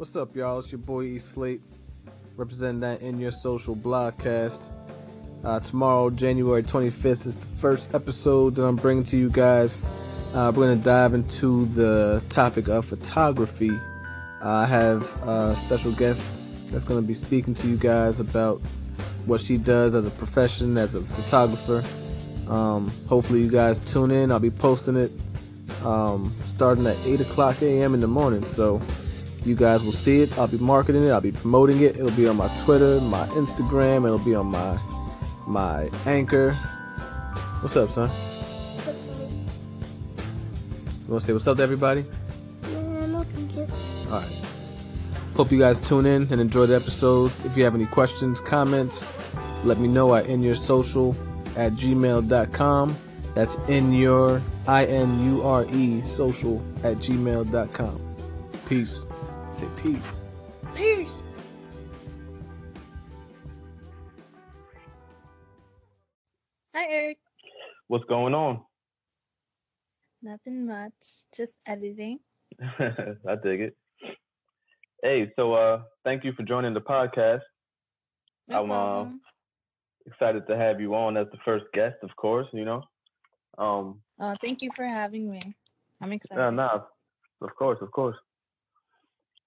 What's up, y'all? It's your boy E Slate, representing that in your social blogcast. Uh, tomorrow, January 25th, is the first episode that I'm bringing to you guys. Uh, we're going to dive into the topic of photography. Uh, I have a special guest that's going to be speaking to you guys about what she does as a profession, as a photographer. Um, hopefully, you guys tune in. I'll be posting it um, starting at 8 o'clock a.m. in the morning. So you guys will see it. I'll be marketing it. I'll be promoting it. It'll be on my Twitter, my Instagram. It'll be on my my anchor. What's up, son? You want to say what's up to everybody? All right. Hope you guys tune in and enjoy the episode. If you have any questions, comments, let me know at inyoursocial at gmail.com. That's in your I N U R E social at gmail.com. Peace. Say peace. Peace. Hi, Eric. What's going on? Nothing much. Just editing. I dig it. Hey, so uh thank you for joining the podcast. No I'm uh, excited to have you on as the first guest, of course, you know. Um Uh, thank you for having me. I'm excited. nah, nah, of course, of course.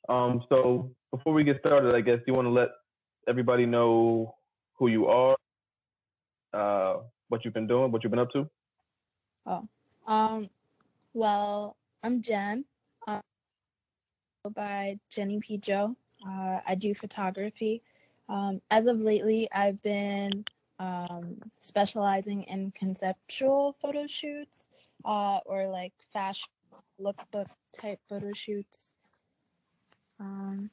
Um so before we get started, I guess you want to let everybody know who you are, uh what you've been doing, what you've been up to. Oh, um, well, I'm Jen. By Jenny P. Joe. Uh, I do photography. Um, as of lately, I've been um, specializing in conceptual photo shoots uh, or like fashion lookbook type photo shoots. Um,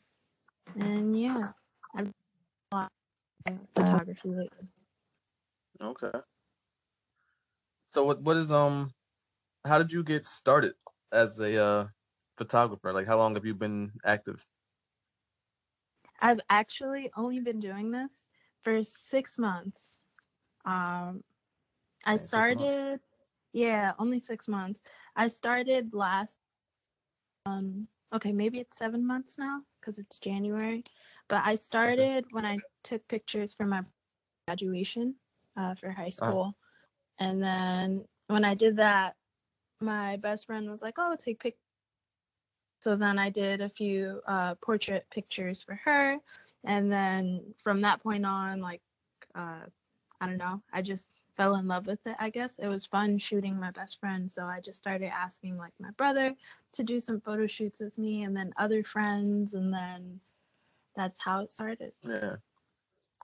and yeah, I've done a lot photography lately. Okay. So what what is um how did you get started as a uh photographer? Like how long have you been active? I've actually only been doing this for six months. Um, I Okay, started, yeah, only six months. I started last, um, okay, maybe it's seven months now because it's January. But I started when I took pictures for my graduation uh, for high school. And then when I did that, my best friend was like, oh, take pictures. So then I did a few uh, portrait pictures for her. And then from that point on, like, uh, I don't know, I just fell in love with it, I guess. It was fun shooting my best friend. So I just started asking, like, my brother to do some photo shoots with me and then other friends. And then that's how it started. Yeah.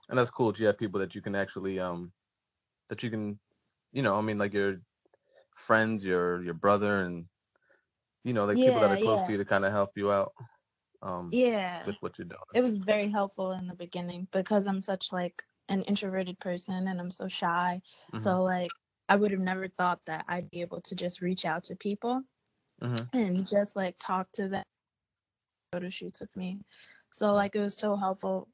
And that's cool that you have people that you can actually um that you can you know, I mean like your friends, your your brother and you know, like people that are close yeah. to you to kind of help you out um Yeah. with what you're doing. It was very helpful in the beginning because I'm such like an introverted person and I'm so shy. Mhm. So like I would have never thought that I'd be able to just reach out to people Mhm. and just like talk to them photo shoots with me. So like it was so helpful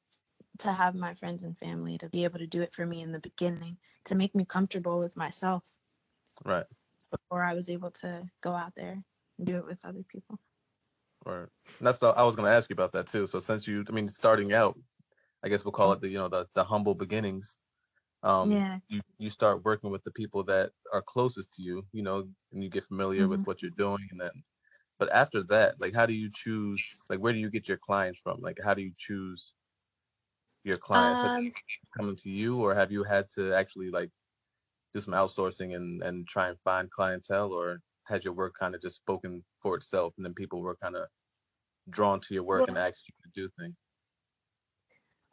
to have my friends and family to be able to do it for me in the beginning to make me comfortable with myself Right. before I was able to go out there and do it with other people. Right. And that's the I was gonna ask you about that too. So since you I mean starting out, I guess we'll call it the you know the the humble beginnings. Um Yeah. you you start working with the people that are closest to you, you know, and you get familiar with Mhm. what you're doing and then but after that, like how do you choose like where do you get your clients from? Like how do you choose your clients? Um coming to you or have you had to actually like do some outsourcing and and try and find clientele or has your work kind of just spoken for itself and then people were kind of drawn to your work Well- and asked you to do things?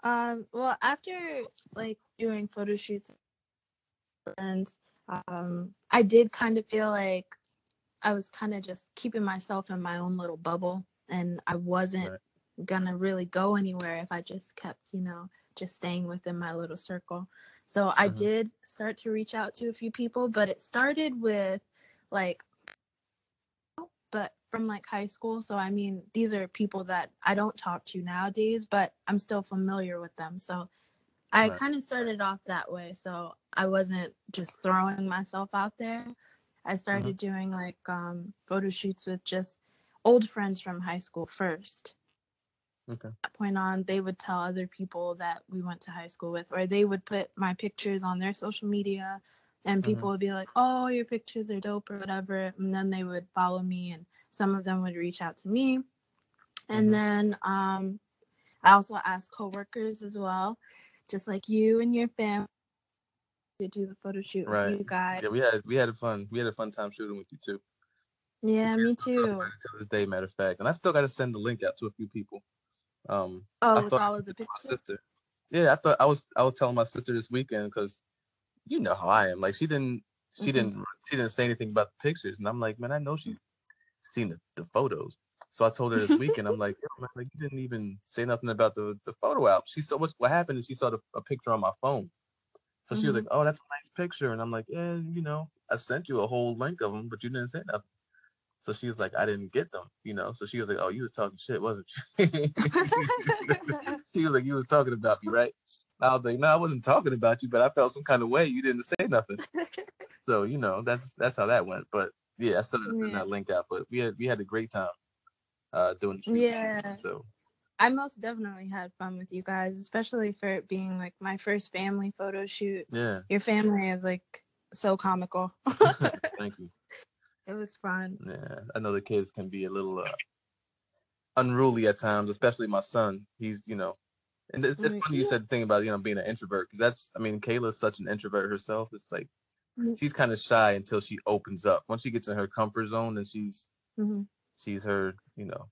Um, well, after like doing photo shoots, friends, um, I did kind of feel like I was kind of just keeping myself in my own little bubble, and I wasn't Right. gonna really go anywhere if I just kept, you know, just staying within my little circle. So I Mhm. did start to reach out to a few people, but it started with like from like high school. So I mean, these are people that I don't talk to nowadays, but I'm still familiar with them. So I Right. kind of started off that way. So I wasn't just throwing myself out there. I started doing like um photo shoots with just old friends from high school first. Okay. that point on, they would tell other people that we went to high school with, or they would put my pictures on their social media, and people would be like, "Oh, your pictures are dope" or whatever, and then they would follow me, and some of them would reach out to me, and Mhm. then um, I also asked coworkers as well, just like you and your family, to do the photo shoot Right. with you guys. Yeah, we had we had a fun we had a fun time shooting with you too. Yeah, me too. To this day, matter of fact, and I still got to send the link out to a few people. Um, Oh, I with all of the my pictures. sister. Yeah, I thought I was I was telling my sister this weekend because you know how I am. Like she didn't she Mhm. didn't she didn't say anything about the pictures, and I'm like, man, I know she's seen the, the photos. So I told her this weekend, I'm like, yo, man, like you didn't even say nothing about the the photo album. She saw what what happened is she saw the, a picture on my phone. So she was Mhm. like, "Oh, that's a nice picture," and I'm like, "Yeah, you know, I sent you a whole link of them, but you didn't say nothing." So she was like, "I didn't get them," you know. So she was like, "Oh, you was talking shit, wasn't you?" she was like, "You was talking about me, right?" I was like, "No, I wasn't talking about you, but I felt some kind of way. You didn't say nothing." So you know, that's that's how that went. But yeah, I still didn't Yeah. that link out, but we had we had a great time uh doing the shoot. Yeah. So I most definitely had fun with you guys, especially for it being like my first family photo shoot. yeah, Your family is like so comical. thank you. it was fun. Yeah, I know the kids can be a little uh, unruly at times, especially my son. He's, you know, and it's, it's funny you said the thing about you know being an introvert because that's, I mean, Kayla's such an introvert herself. It's like. She's kind of shy until she opens up. Once she gets in her comfort zone, and she's hmm she's her, you know,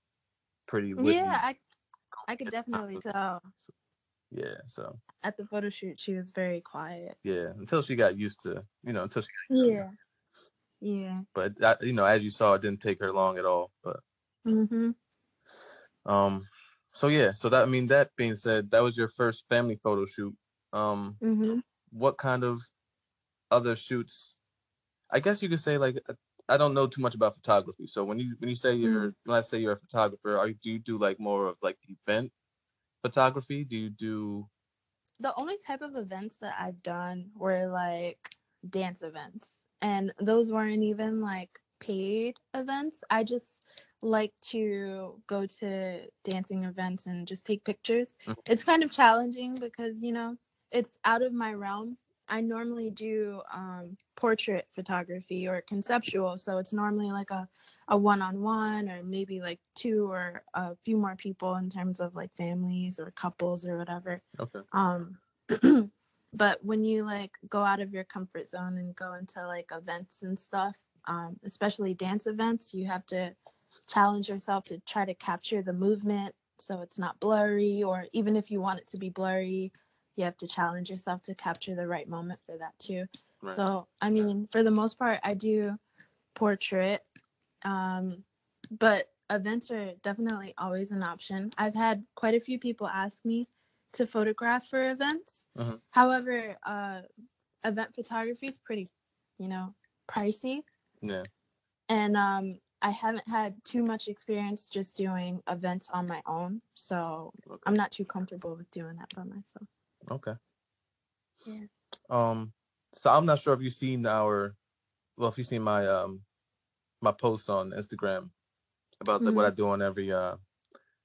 pretty witty. Yeah, I I could definitely tell yeah. So at the photo shoot she was very quiet. yeah, until she got used to, you know, until she. Got used to. Yeah. Yeah. But that, you know, as you saw, it didn't take her long at all. But Mhm. Um, so yeah, so that I mean that being said, that was your first family photo shoot. Um, Mhm. what kind of other shoots? I guess you could say like uh, I don't know too much about photography. So when you when you say you're when I say you're a photographer, are you do you do like more of like event photography? Do you do The only type of events that I've done were like dance events. And those weren't even like paid events. I just like to go to dancing events and just take pictures. Mhm. It's kind of challenging because, you know, it's out of my realm. I normally do um, portrait photography or conceptual. So it's normally like a, a one on one or maybe like two or a few more people in terms of like families or couples or whatever okay? um but when you like go out of your comfort zone and go into like events and stuff um especially dance events you have to challenge yourself to try to capture the movement so it's not blurry or even if you want it to be blurry you have to challenge yourself to capture the right moment for that too. Right. so i mean for the most part i do portrait um but events are definitely always an option. I've had quite a few people ask me to photograph for events. Mhm. however uh event photography is pretty you know pricey. Yeah, and um i haven't had too much experience just doing events on my own. So okay. i'm not too comfortable with doing that by myself Okay. Yeah. Um, so I'm not sure if you've seen our, well, if you've seen my um, my posts on Instagram about the, what I do on every uh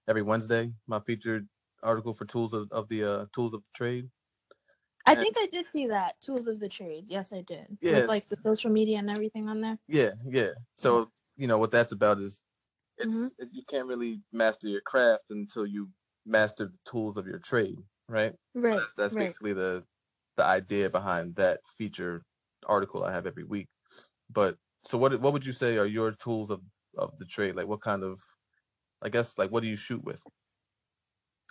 every Wednesday, my featured article for tools of, of the uh tools of the trade. i And- think i did see that tools of the trade yes i did Yes. with like the social media and everything on there Yeah, yeah. So you know what that's about is it's Mhm. you can't really master your craft until you master the tools of your trade, right? So right that's that's right. basically the the idea behind that feature article I have every week. But so what what would you say are your tools of of the trade? Like what kind of I guess like what do you shoot with?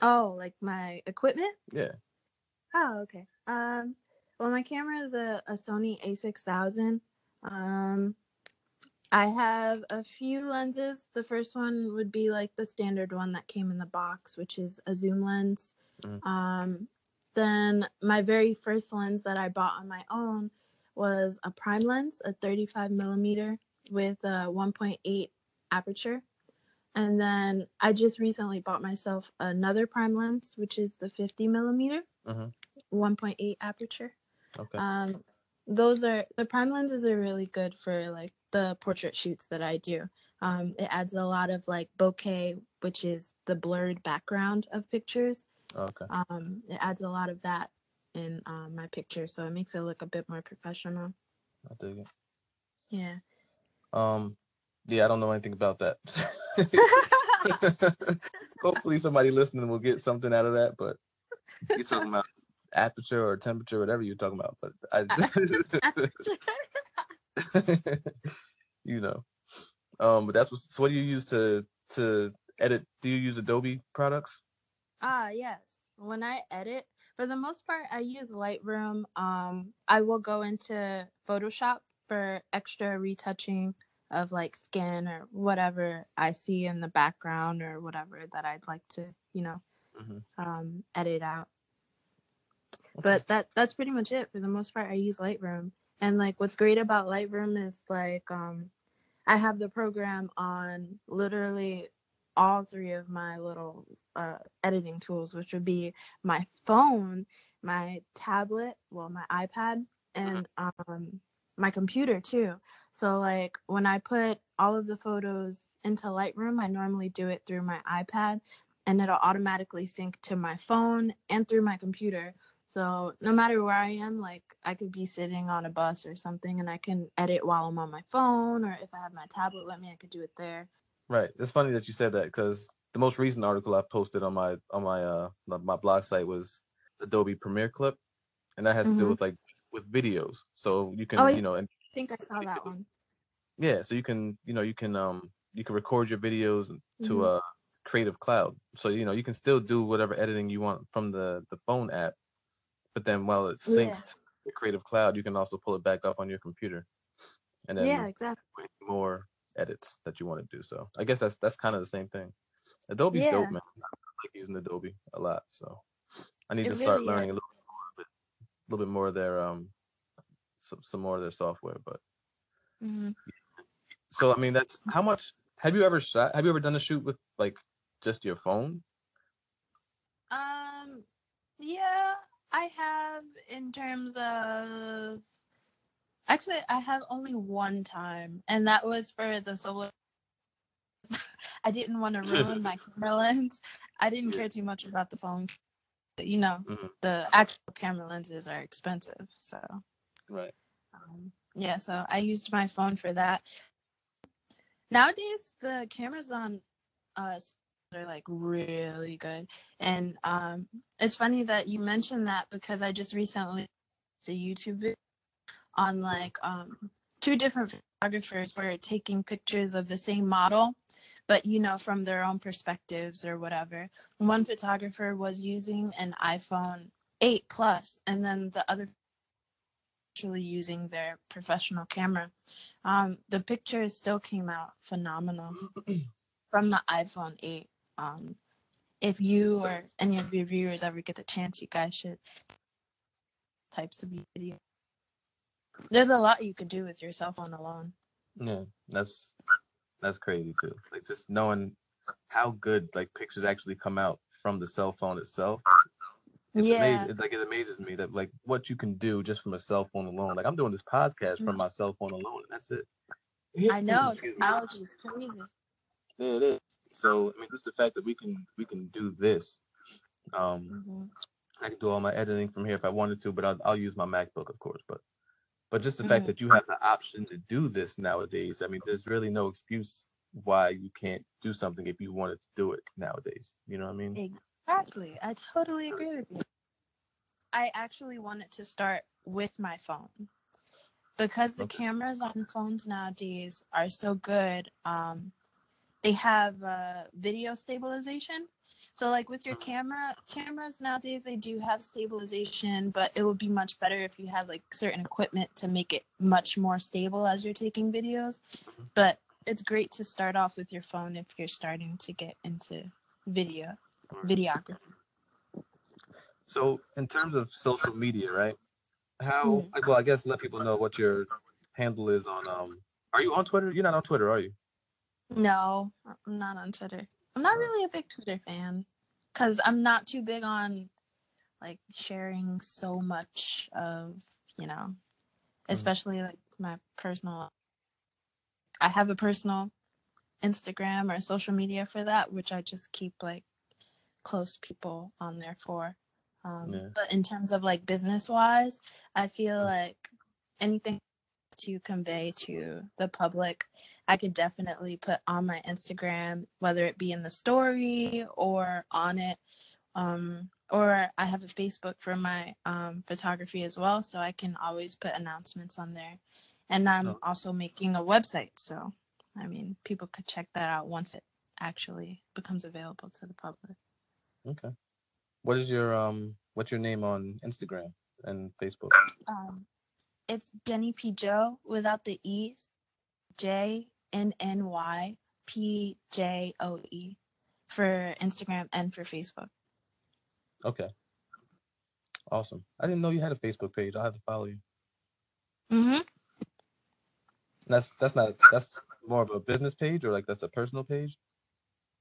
oh like my equipment Yeah. Oh, okay. Um, well, my camera is a, a Sony A6000. Um, I have a few lenses. The first one would be like the standard one that came in the box, which is a zoom lens. Mhm. Um, then my very first lens that I bought on my own was a prime lens, a 35 millimeter with a 1.8 aperture. And then I just recently bought myself another prime lens, which is the 50 millimeter. Mhm. 1.8 aperture. Okay. Um, those are the prime lenses are really good for like the portrait shoots that I do. Um, it adds a lot of like bokeh, which is the blurred background of pictures. Okay. Um, it adds a lot of that in um, my picture, so it makes it look a bit more professional. I dig it. Yeah. Um, yeah, I don't know anything about that. Hopefully, somebody listening will get something out of that. But you're talking about aperture or temperature, whatever you're talking about. But I, you know, um, but that's what. So, what do you use to to edit? Do you use Adobe products? Ah, yes. When I edit, for the most part, I use Lightroom. Um, I will go into Photoshop for extra retouching of like skin or whatever I see in the background or whatever that I'd like to, you know, Mhm. um, edit out. But that that's pretty much it. For the most part, I use Lightroom. And like what's great about Lightroom is like um I have the program on literally all three of my little uh, editing tools, which would be my phone, my tablet, well, my iPad, and um, my computer too. So, like, when I put all of the photos into Lightroom, I normally do it through my iPad and it'll automatically sync to my phone and through my computer. So, no matter where I am, like, I could be sitting on a bus or something and I can edit while I'm on my phone, or if I have my tablet with me, I could do it there. Right. It's funny that you said that because the most recent article I posted on my on my uh my, blog site was Adobe Premiere Clip, and that has to do Mhm. with like with videos. So you can Oh, you know and I think I saw that one. yeah, so you can you know you can um you can record your videos to Mhm. a Creative Cloud. So you know you can still do whatever editing you want from the the phone app, but then while it Yeah. syncs to the Creative Cloud, you can also pull it back up on your computer, and then yeah, exactly. more edits that you want to do. So I guess that's that's kind of the same thing. Adobe's Yeah. dope, man. I like using Adobe a lot. So I need It to start really learning is. a little bit more, of a little bit more of their um some some more of their software. But hmm so I mean that's how much have you ever shot? Have you ever done a shoot with like just your phone? Um, yeah, I have in terms of. Actually, I have only one time, and that was for the solo. I didn't want to ruin my camera lens. I didn't care too much about the phone. You know, Mhm. the actual camera lenses are expensive, so Right. um, yeah. So I used my phone for that. Nowadays, the cameras on us are like really good, and um, it's funny that you mentioned that because I just recently a YouTube video on like um two different photographers were taking pictures of the same model but you know from their own perspectives or whatever. One photographer was using an iphone 8 plus and then the other actually using their professional camera. Um the pictures still came out phenomenal from the iphone 8 um if you or any of your viewers ever get the chance you guys should types of video there's a lot you can do with your cell phone alone. Yeah, that's that's crazy too. Like just knowing how good like pictures actually come out from the cell phone itself. It's Yeah. amazing. It, like it amazes me that like what you can do just from a cell phone alone. Like I'm doing this podcast from my cell phone alone, and that's it. I know technology is crazy. Yeah, it is. So I mean, just the fact that we can we can do this. Um, Mhm. I can do all my editing from here if I wanted to, but I'll, I'll use my MacBook, of course. But but just the fact Mhm. that you have the option to do this nowadays, I mean, there's really no excuse why you can't do something if you wanted to do it nowadays. You know what I mean? Exactly. I totally agree with you. I actually wanted to start with my phone because the Okay. cameras on phones nowadays are so good. Um, they have uh, video stabilization. So, like with your camera, cameras nowadays they do have stabilization, but it would be much better if you had like certain equipment to make it much more stable as you're taking videos. But it's great to start off with your phone if you're starting to get into video videography. So in terms of social media, right? How Mhm. like well, I guess let people know what your handle is on um are you on Twitter? You're not on Twitter, are you? No, I'm not on Twitter. I'm not really a big Twitter fan because I'm not too big on like sharing so much of, you know, especially like my personal. I have a personal Instagram or social media for that, which I just keep like close people on there for. Um, Yeah. But in terms of like business wise, I feel Mm. like anything to convey to the public, I could definitely put on my Instagram, whether it be in the story or on it. Um, or I have a Facebook for my um, photography as well, so I can always put announcements on there. And I'm Oh. also making a website, so I mean, people could check that out once it actually becomes available to the public. Okay. What is your um what's your name on Instagram and Facebook? Um, it's Jenny P Joe without the E's, J N N Y P J O E for Instagram and for Facebook. Okay. Awesome. I didn't know you had a Facebook page. I'll have to follow you. Mm-hmm. That's that's not that's more of a business page or like that's a personal page?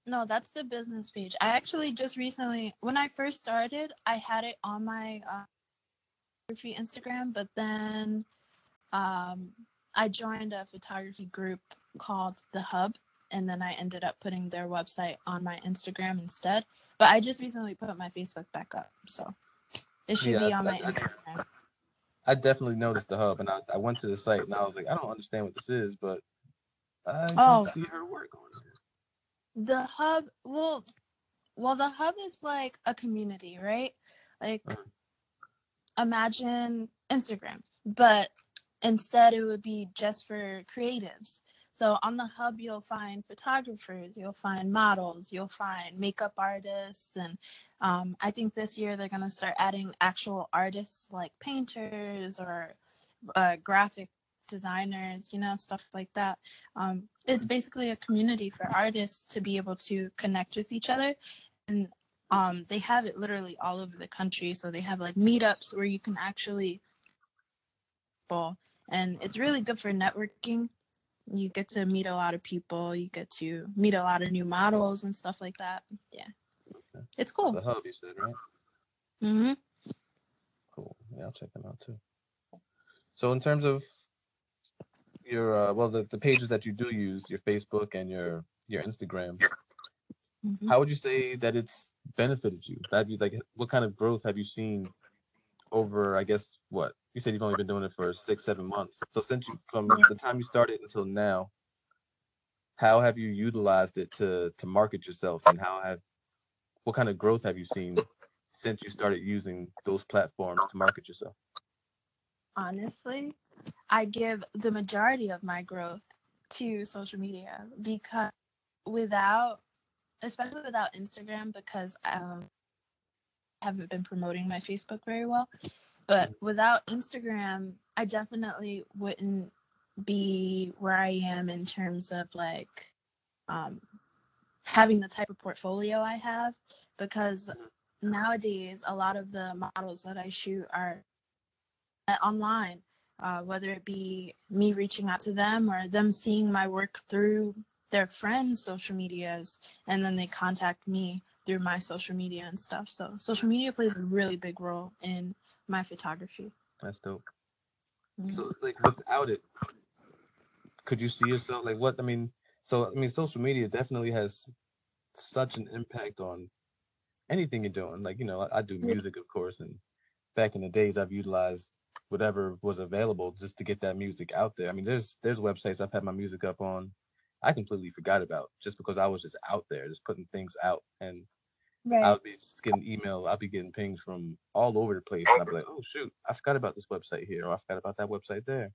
No, that's the business page. I actually just recently, when I first started, I had it on my uh, photography Instagram, but then um, I joined a photography group called The Hub, and then I ended up putting their website on my Instagram instead. But I just recently put my Facebook back up, so it should Yeah, be on I- my I- Instagram. I definitely noticed the hub and I, I went to the site and I was like, I don't understand what this is, but I Oh. don't see her work on it. The hub, well, well, the hub is like a community, right? Like, Uh-huh. imagine Instagram, but instead it would be just for creatives. So on the hub, you'll find photographers, you'll find models, you'll find makeup artists, and um, I think this year they're gonna start adding actual artists like painters or uh, graphic designers, you know, stuff like that. Um, it's basically a community for artists to be able to connect with each other, and um, they have it literally all over the country. So they have like meetups where you can actually, and it's really good for networking. You get to meet a lot of people. You get to meet a lot of new models and stuff like that. Yeah, Okay. it's cool. The hub you said, right? mm-hmm Cool. Yeah, I'll check them out too. So in terms of your uh, well the, the pages that you do use, your Facebook and your your Instagram, hmm how would you say that it's benefited you? That you like what kind of growth have you seen over I guess what? You said you've only been doing it for six, seven months. So since you from the time you started until now, how have you utilized it to to market yourself and how have what kind of growth have you seen since you started using those platforms to market yourself? honestly, I give the majority of my growth to social media because without, especially without Instagram, because um, I haven't been promoting my Facebook very well. But without Instagram, I definitely wouldn't be where I am in terms of like um, having the type of portfolio I have because nowadays a lot of the models that I shoot are online, uh, whether it be me reaching out to them or them seeing my work through their friends' social medias, and then they contact me through my social media and stuff. So social media plays a really big role in my photography. That's dope. Mhm. So like without it, could you see yourself like what I mean? So I mean social media definitely has such an impact on anything you're doing. Like, you know, I, I do music of course and back in the days I've utilized whatever was available just to get that music out there. I mean there's there's websites I've had my music up on I completely forgot about just because I was just out there, just putting things out and Right. I'll be getting email. I'll be getting pings from all over the place, and I'll be like, "Oh shoot, I forgot about this website here, or I forgot about that website there."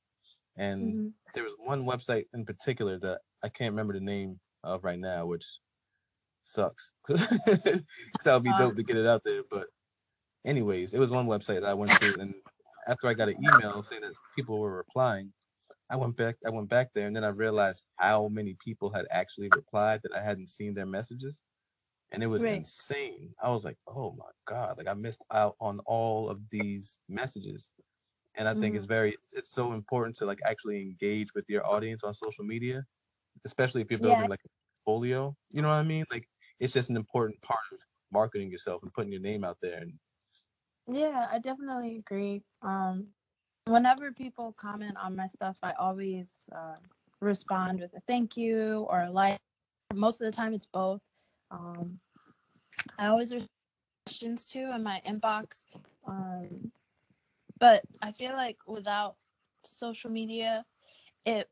And Mhm. there was one website in particular that I can't remember the name of right now, which sucks because that would be Uh. dope to get it out there. But anyways, it was one website that I went to, and after I got an email saying that people were replying, I went back. I went back there, and then I realized how many people had actually replied that I hadn't seen their messages and it was Right. insane. I was like, "Oh my god!" Like I missed out on all of these messages, and I think Mhm. it's very, it's so important to like actually engage with your audience on social media, especially if you're Yeah. building like a portfolio. You know what I mean? Like it's just an important part of marketing yourself and putting your name out there. And Yeah, I definitely agree. Um, whenever people comment on my stuff, I always uh, respond with a thank you or a like. most of the time it's both. Um, I always receive questions too in my inbox. Um, but I feel like without social media, it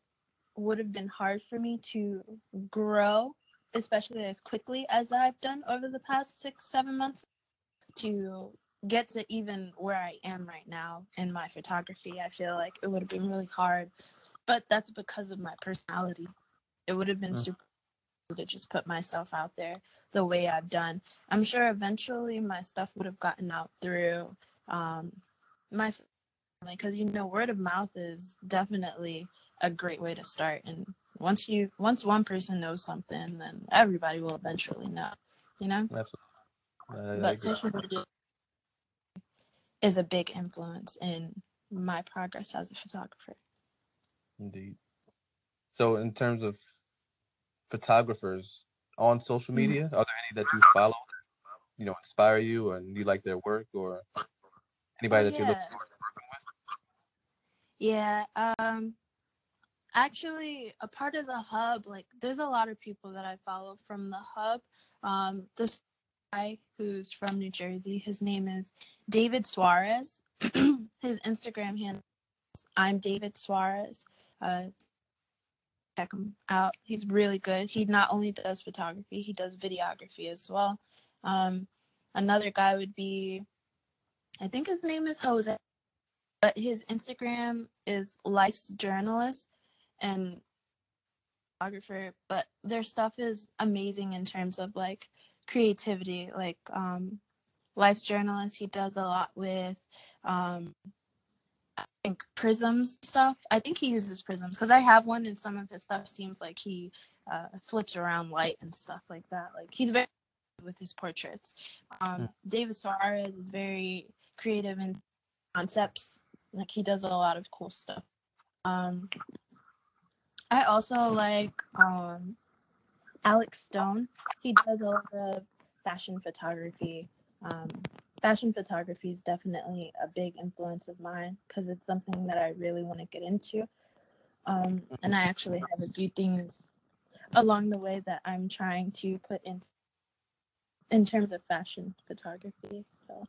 would have been hard for me to grow, especially as quickly as I've done over the past six, seven months, to get to even where I am right now in my photography. I feel like it would have been really hard, but that's because of my personality. It would have been Mm. super to just put myself out there the way I've done. I'm sure eventually my stuff would have gotten out through um, my family because you know word of mouth is definitely a great way to start. And once you once one person knows something, then everybody will eventually know. You know, Absolutely. But social media is a big influence in my progress as a photographer. Indeed. So, in terms of photographers on social Mhm. media, are there any that you follow, you know, inspire you, and you like their work, or anybody Oh, that you're looking yeah. forward to working with? Yeah, um actually a part of the hub, like there's a lot of people that I follow from the hub. Um this guy who's from New Jersey, his name is David Suarez. his Instagram handle is I'm David Suarez. Uh check him out. He's really good. He not only does photography, he does videography as well. Um another guy would be I think his name is Jose but his Instagram is Life's Journalist and photographer. But their stuff is amazing in terms of like creativity. Like um, Life's Journalist, he does a lot with um, I think prisms stuff. I think he uses prisms because I have one, and some of his stuff seems like he uh, flips around light and stuff like that. Like he's very with his portraits. Um, David Suarez is very creative in concepts like he does a lot of cool stuff. Um, I also like um, Alex Stone. He does a lot of fashion photography. Um, fashion photography is definitely a big influence of mine because it's something that I really want to get into. Um, and I actually have a few things along the way that I'm trying to put in in terms of fashion photography. So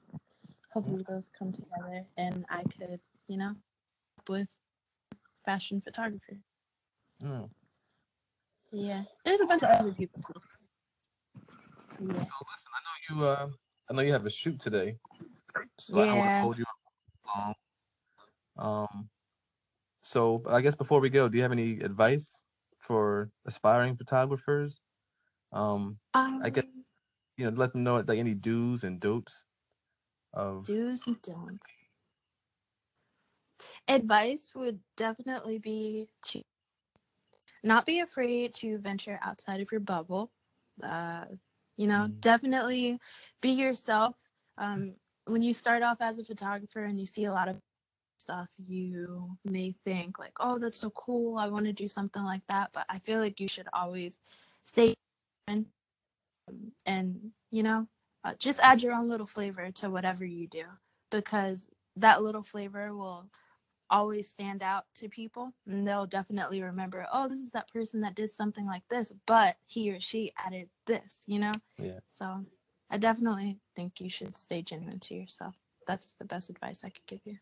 hopefully those come together and I could, you know, with fashion photography. Mm. Yeah. There's a bunch of other people too. Yeah. So, listen, I know you. Uh, I know you have a shoot today, so I want to hold you up long. Um, so I guess before we go, do you have any advice for aspiring photographers? Um, I get- Um, you know, let them know like any do's and don'ts of do's and don'ts. Advice would definitely be to not be afraid to venture outside of your bubble. Uh, you know, Mm. definitely be yourself. Um, when you start off as a photographer and you see a lot of stuff, you may think like, "Oh, that's so cool! I want to do something like that." But I feel like you should always stay in, um, and you know, uh, just add your own little flavor to whatever you do because that little flavor will always stand out to people and they'll definitely remember oh this is that person that did something like this but he or she added this you know? Yeah. so i definitely think you should stay genuine to yourself. That's the best advice i could give you